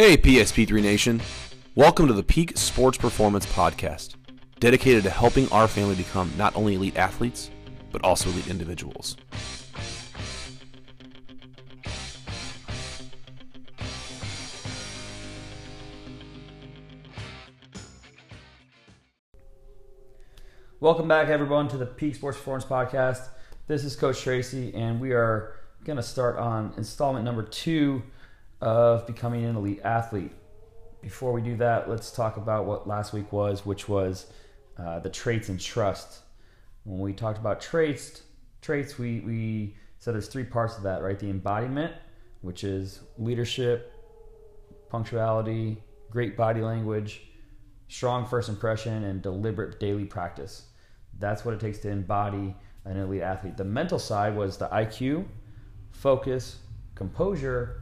Hey, PSP3 Nation. Welcome to the Peak Sports Performance Podcast, dedicated to helping our family become not only elite athletes, but also elite individuals. Welcome back, everyone, to the Peak Sports Performance Podcast. This is Coach Tracy, and we are going to start on installment number two of becoming an elite athlete. Before we do that, let's talk about what last week was, which was uh, the traits and trust. When we talked about traits, traits, we, we said there's three parts of that, right? The embodiment, which is leadership, punctuality, great body language, strong first impression, and deliberate daily practice. That's what it takes to embody an elite athlete. The mental side was the IQ, focus, composure,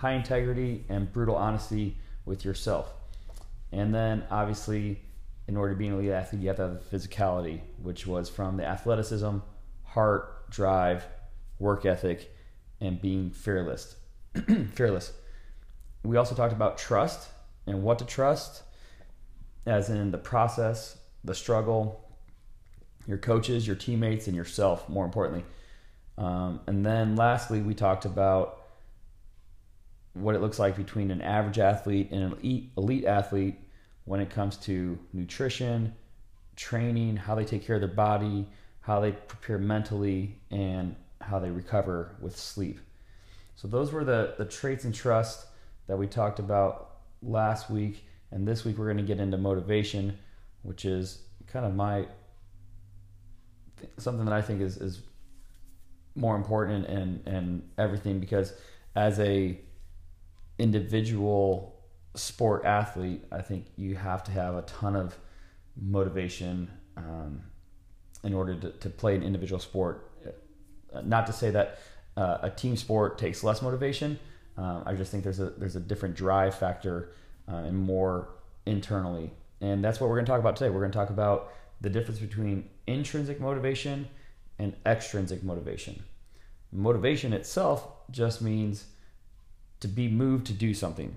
high integrity, and brutal honesty with yourself. And then obviously, in order to be an elite athlete, you have to have physicality, which was from the athleticism, heart, drive, work ethic, and being fearless. fearless. We also talked about trust and what to trust, as in the process, the struggle, your coaches, your teammates, and yourself, more importantly. Um, and then lastly, we talked about what it looks like between an average athlete and an elite, elite athlete when it comes to nutrition, training, how they take care of their body, how they prepare mentally, and how they recover with sleep. So those were the, the traits and trust that we talked about last week. And this week we're going to get into motivation, which is kind of my something that I think is, is more important and, and everything because as a individual sport athlete, I think you have to have a ton of motivation um, in order to, to, play an individual sport. Not to say that uh, a team sport takes less motivation. Um, I just think there's a there's a different drive factor uh, and more internally, and that's what we're going to talk about today. We're going to talk about the difference between intrinsic motivation and extrinsic motivation. Motivation itself just means to be moved to do something,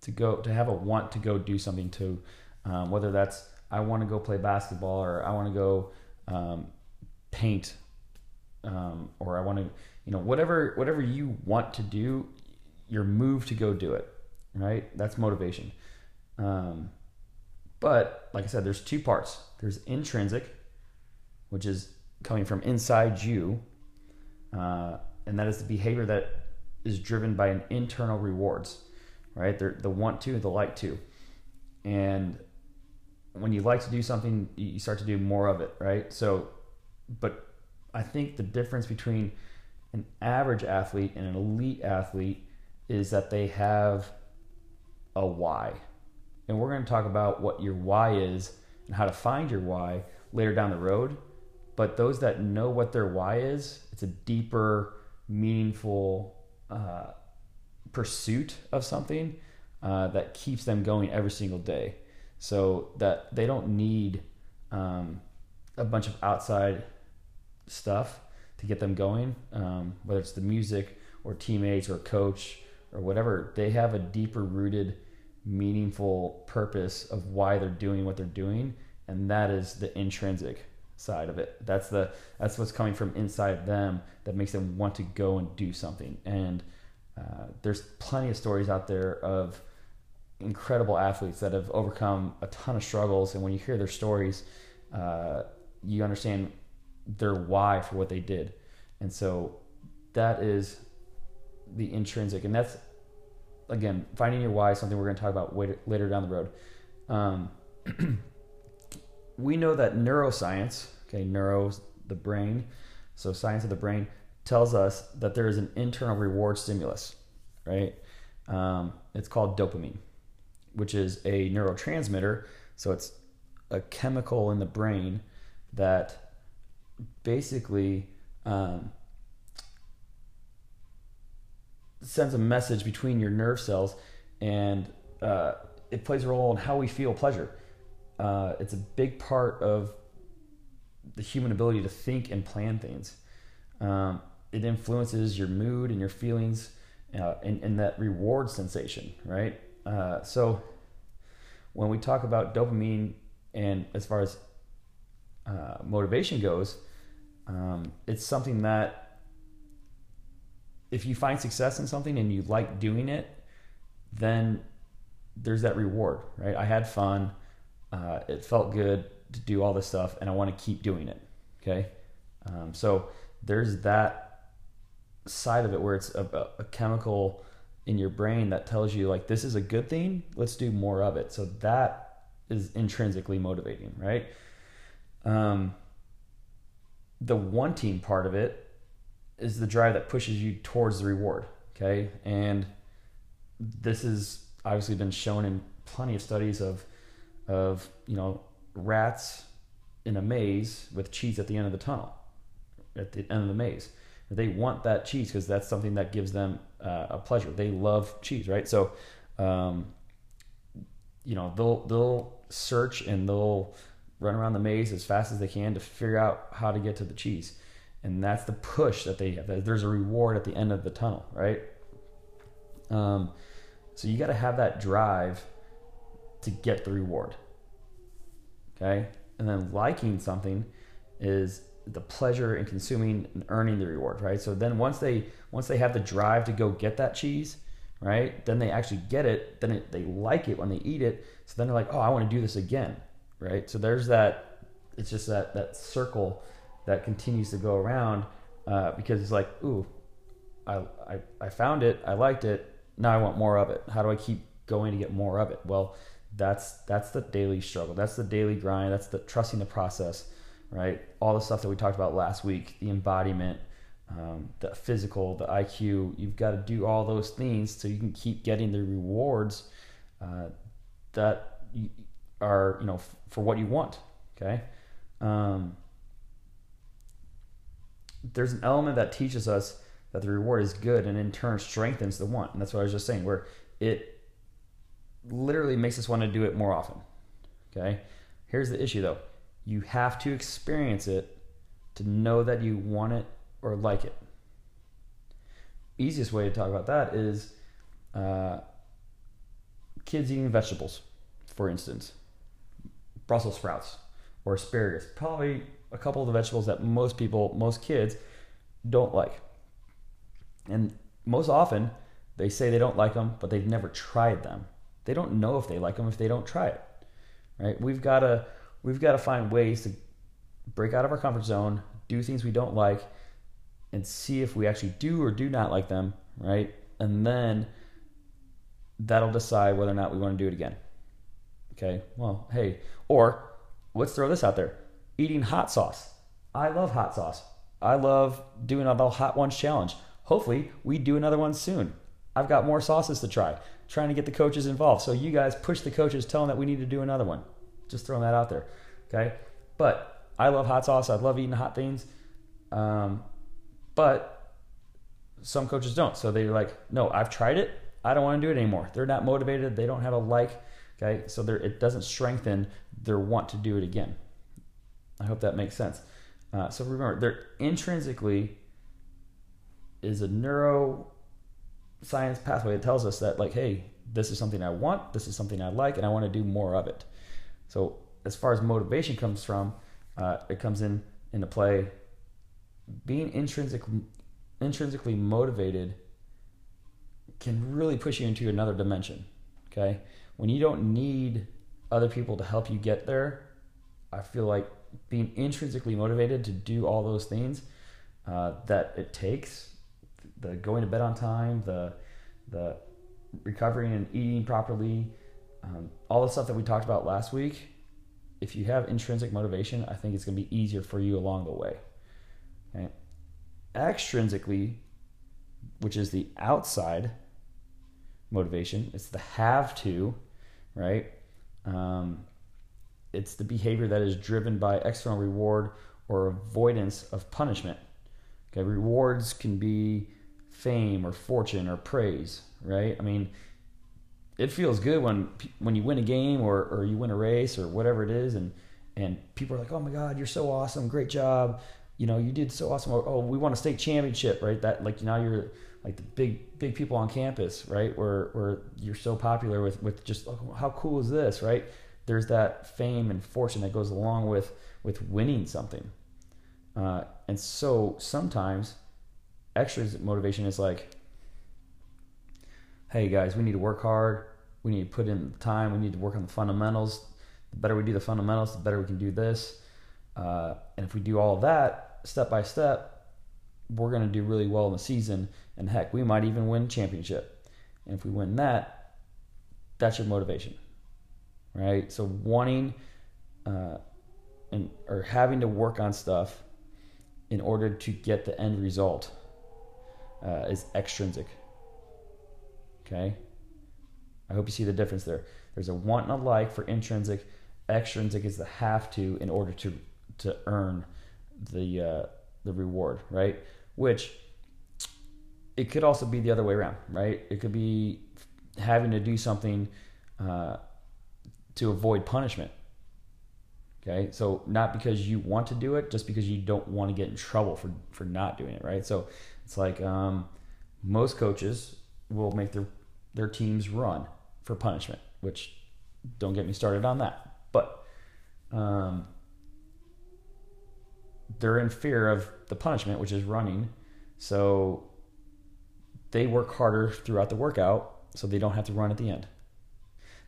to go to have a want to go do something. To um, whether that's I want to go play basketball or I want to go um, paint um, or I want to you know whatever whatever you want to do, you're moved to go do it. Right, that's motivation. Um, but like I said, there's two parts. There's intrinsic, which is coming from inside you, uh, and that is the behavior that is driven by an internal rewards, right? They're the want to, the like to, and when you like to do something, you start to do more of it, right? So, but I think the difference between an average athlete and an elite athlete is that they have a why. And we're going to talk about what your why is and how to find your why later down the road. But those that know what their why is, it's a deeper, meaningful uh, pursuit of something uh, that keeps them going every single day. So that they don't need um, a bunch of outside stuff to get them going, um, whether it's the music or teammates or coach or whatever. They have a deeper rooted, meaningful purpose of why they're doing what they're doing, and that is the intrinsic side of it. That's the that's what's coming from inside them that makes them want to go and do something. And uh, there's plenty of stories out there of incredible athletes that have overcome a ton of struggles. And when you hear their stories, uh, you understand their why for what they did. And so that is the intrinsic, and that's again finding your why. Something we're going to talk about later down the road. Um, we know that neuroscience, okay, neuro, the brain, so science of the brain, tells us that there is an internal reward stimulus, right? Um, it's called dopamine, which is a neurotransmitter. So it's a chemical in the brain that basically um, sends a message between your nerve cells and uh, it plays a role in how we feel pleasure uh, it's a big part of the human ability to think and plan things. Um, it influences your mood and your feelings uh, and, and that reward sensation, right? Uh, so when we talk about dopamine and as far as uh, motivation goes, um, it's something that if you find success in something and you like doing it, then there's that reward, right? I had fun. Uh, it felt good to do all this stuff, and I want to keep doing it. Okay, um, so there's that side of it where it's a, a, chemical in your brain that tells you like this is a good thing. Let's do more of it. So that is intrinsically motivating, right? Um, the wanting part of it is the drive that pushes you towards the reward. Okay, and this has obviously been shown in plenty of studies of of you know rats in a maze with cheese at the end of the tunnel, at the end of the maze. They want that cheese because that's something that gives them uh, a pleasure. They love cheese, right? So, um, you know, they'll they'll search and they'll run around the maze as fast as they can to figure out how to get to the cheese, and that's the push that they have. There's a reward at the end of the tunnel, right? Um, so you got to have that drive to get the reward. Okay? And then liking something is the pleasure in consuming and earning the reward, right? So then once they once they have the drive to go get that cheese, right? Then they actually get it, then it, they like it when they eat it. So then they're like, "Oh, I want to do this again." Right? So there's that it's just that that circle that continues to go around uh, because it's like, "Ooh, I, I I found it, I liked it, now I want more of it. How do I keep going to get more of it? Well, that's that's the daily struggle. That's the daily grind. That's the trusting the process, right? All the stuff that we talked about last week, the embodiment, um, the physical, the IQ. You've got to do all those things so you can keep getting the rewards uh, that are you know f- for what you want. Okay. Um, there's an element that teaches us that the reward is good and in turn strengthens the want. And that's what I was just saying, where it literally makes us want to do it more often. Okay? Here's the issue though you have to experience it to know that you want it or like it. Easiest way to talk about that is uh, kids eating vegetables, for instance, Brussels sprouts or asparagus. Probably a couple of the vegetables that most people, most kids, don't like. And most often, they say they don't like them, but they've never tried them. They don't know if they like them if they don't try it. Right? We've got to we've got to find ways to break out of our comfort zone, do things we don't like, and see if we actually do or do not like them, right? And then that'll decide whether or not we want to do it again. Okay? Well, hey, or let's throw this out there. Eating hot sauce. I love hot sauce. I love doing the hot ones challenge hopefully we do another one soon. I've got more sauces to try, trying to get the coaches involved. So you guys push the coaches, tell them that we need to do another one. Just throwing that out there. Okay. But I love hot sauce. I love eating hot things. Um, but some coaches don't. So they're like, no, I've tried it. I don't want to do it anymore. They're not motivated. They don't have a like. Okay. So it doesn't strengthen their want to do it again. I hope that makes sense. Uh, so remember, they're intrinsically is a neuro science pathway that tells us that like hey this is something i want this is something i like and i want to do more of it. So as far as motivation comes from uh, it comes in into play being intrinsically intrinsically motivated can really push you into another dimension okay? When you don't need other people to help you get there i feel like being intrinsically motivated to do all those things uh, that it takes the going to bed on time, the the recovering and eating properly, um, all the stuff that we talked about last week. If you have intrinsic motivation, I think it's going to be easier for you along the way. Okay? Extrinsically, which is the outside motivation, it's the have to, right? Um, it's the behavior that is driven by external reward or avoidance of punishment. Okay, rewards can be fame or fortune or praise, right? I mean, it feels good when when you win a game or, or you win a race or whatever it is, and and people are like, "Oh my God, you're so awesome! Great job! You know, you did so awesome! Oh, we won a state championship, right? That like now you're like the big big people on campus, right? Where where you're so popular with with just oh, how cool is this, right? There's that fame and fortune that goes along with with winning something, uh, and so sometimes extrinsic motivation is like, hey guys, we need to work hard. We need to put in time. We need to work on the fundamentals. The better we do the fundamentals, the better we can do this. Uh, and if we do all that step by step, we're going to do really well in the season. And heck, we might even win championship. And if we win that, that's your motivation, right? So wanting uh, and or having to work on stuff in order to get the end result uh, is extrinsic. Okay. I hope you see the difference there. There's a want and a like for intrinsic. Extrinsic is the have to in order to to earn the uh, the reward, right? Which it could also be the other way around, right? It could be having to do something uh, to avoid punishment. Okay, so not because you want to do it, just because you don't want to get in trouble for for not doing it, right? So it's like um, most coaches will make their their teams run for punishment, which don't get me started on that. But um, they're in fear of the punishment, which is running. So they work harder throughout the workout so they don't have to run at the end.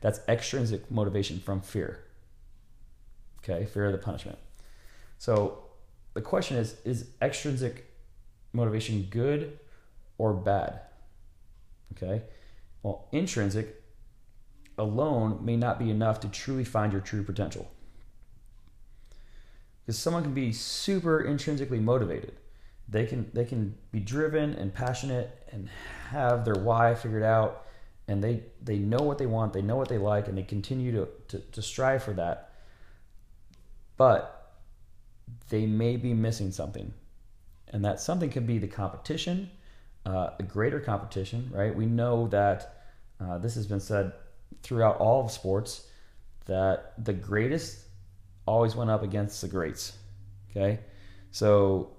That's extrinsic motivation from fear. Okay, fear of the punishment. So the question is is extrinsic motivation good or bad? Okay, well, intrinsic alone may not be enough to truly find your true potential. Because someone can be super intrinsically motivated. They can they can be driven and passionate and have their why figured out and they they know what they want, they know what they like, and they continue to, to, to strive for that. But they may be missing something. And that something could be the competition, uh, a greater competition, right? We know that uh, this has been said throughout all of sports that the greatest always went up against the greats. Okay, so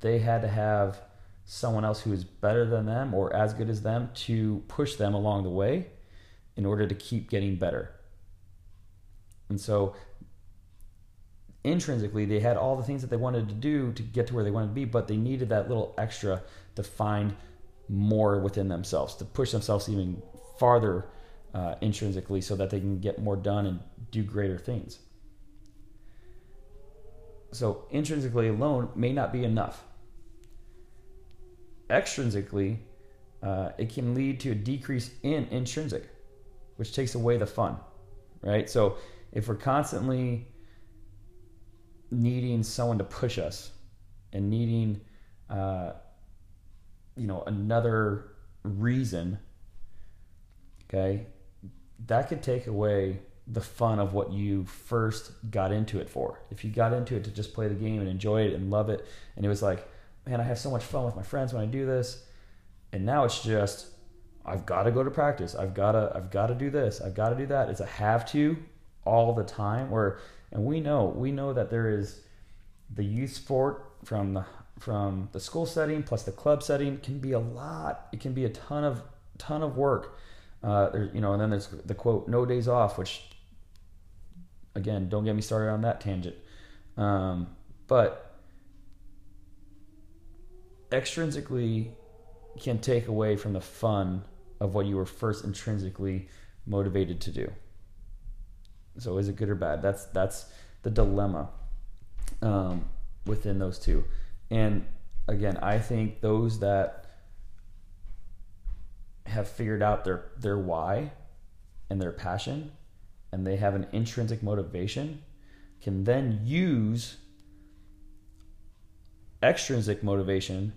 they had to have someone else who is better than them or as good as them to push them along the way in order to keep getting better. And so intrinsically they had all the things that they wanted to do to get to where they wanted to be, but they needed that little extra to find more within themselves, to push themselves even farther uh, intrinsically so that they can get more done and do greater things. So, intrinsically alone may not be enough. Extrinsically, uh, it can lead to a decrease in intrinsic, which takes away the fun, right? So, if we're constantly needing someone to push us and needing, uh, you know, another reason, okay, that could take away the fun of what you first got into it for. If you got into it to just play the game and enjoy it and love it, and it was like, man, I have so much fun with my friends when I do this, and now it's just, I've got to go to practice. I've got to, I've got to do this. I've got to do that. It's a have to all the time. Where, and we know, we know that there is the youth sport from the from the school setting plus the club setting can be a lot. It can be a ton of ton of work. Uh, there, you know, and then there's the quote "no days off," which again, don't get me started on that tangent. Um, but extrinsically can take away from the fun of what you were first intrinsically motivated to do. So is it good or bad? That's that's the dilemma um, within those two. And again, I think those that have figured out their their why and their passion and they have an intrinsic motivation can then use extrinsic motivation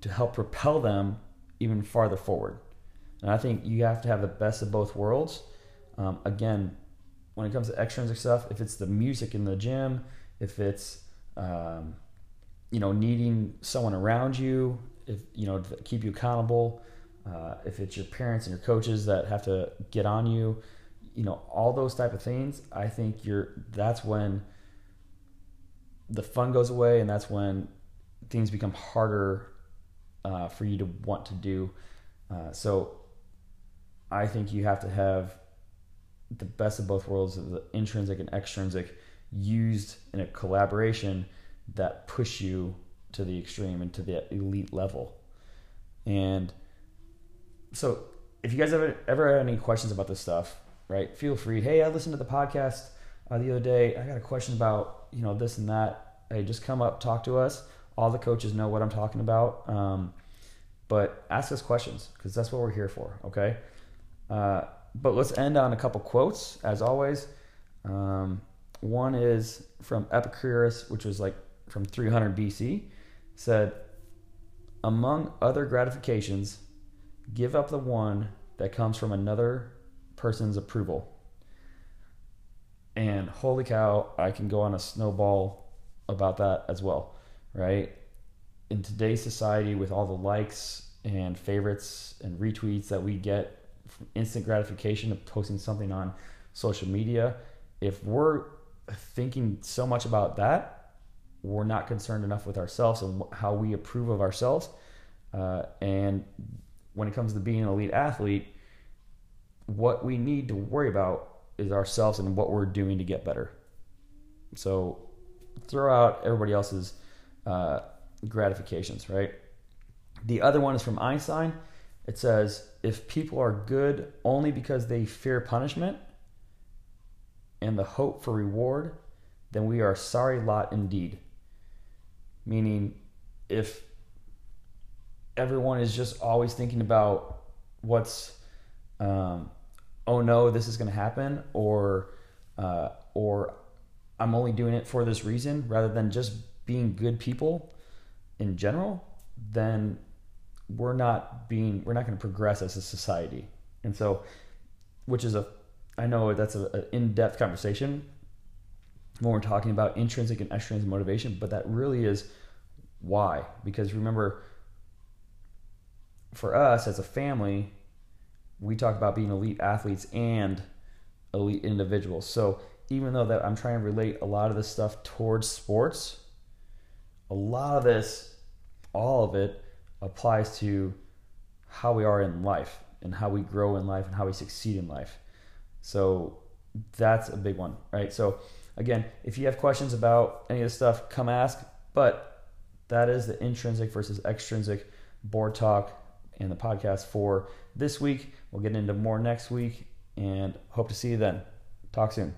to help propel them even farther forward. And I think you have to have the best of both worlds. Um, again, when it comes to extrinsic stuff, if it's the music in the gym, if it's um, you know needing someone around you, if you know to keep you accountable, uh, if it's your parents and your coaches that have to get on you, you know all those type of things i think you're that's when the fun goes away and that's when things become harder uh, for you to want to do. Uh, so I think you have to have the best of both worlds, of the intrinsic and extrinsic, used in a collaboration that push you to the extreme and to the elite level. And so, if you guys ever ever have any questions about this stuff, right? Feel free. Hey, I listened to the podcast uh, the other day. I got a question about you know this and that. Hey, just come up, talk to us. All the coaches know what I'm talking about. Um, but ask us questions because that's what we're here for. Okay. Uh, but let's end on a couple quotes as always. Um, one is from Epicurus, which was like from 300 BC, said, Among other gratifications, give up the one that comes from another person's approval. And holy cow, I can go on a snowball about that as well, right? In today's society, with all the likes and favorites and retweets that we get, instant gratification of posting something on social media, if we're thinking so much about that, we're not concerned enough with ourselves and how we approve of ourselves. Uh, and when it comes to being an elite athlete, what we need to worry about is ourselves and what we're doing to get better. So throw out everybody else's uh, gratifications, right? The other one is from Einstein. It says, if people are good only because they fear punishment and the hope for reward, then we are sorry lot indeed. Meaning, if everyone is just always thinking about what's, um, oh no, this is going to happen, or, uh, or I'm only doing it for this reason, rather than just being good people in general, then we're not being we're not going to progress as a society. And so which is a i know that's an in-depth conversation when we're talking about intrinsic and extrinsic motivation but that really is why. Because remember for us as a family we talk about being elite athletes and elite individuals. So even though that i'm trying to relate a lot of this stuff towards sports a lot of this all of it applies to how we are in life and how we grow in life and how we succeed in life. So that's a big one, right? So again, if you have questions about any of this stuff, come ask. But that is the intrinsic versus extrinsic board talk and the podcast for this week. We'll get into more next week and hope to see you then. Talk soon.